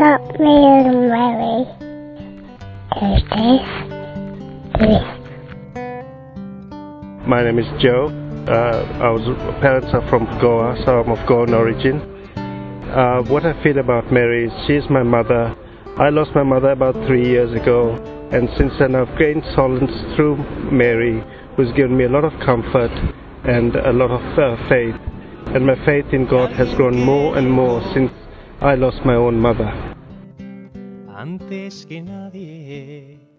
me and Mary Thursdays. My name is Joe. Uh, I was parents are from Goa, so I'm of Goan origin. Uh, what I feel about Mary is she's my mother. I lost my mother about three years ago, and since then I've gained solace through Mary, who's given me a lot of comfort and a lot of uh, faith. And my faith in God has grown more and more since I lost my own mother. Antes que nadie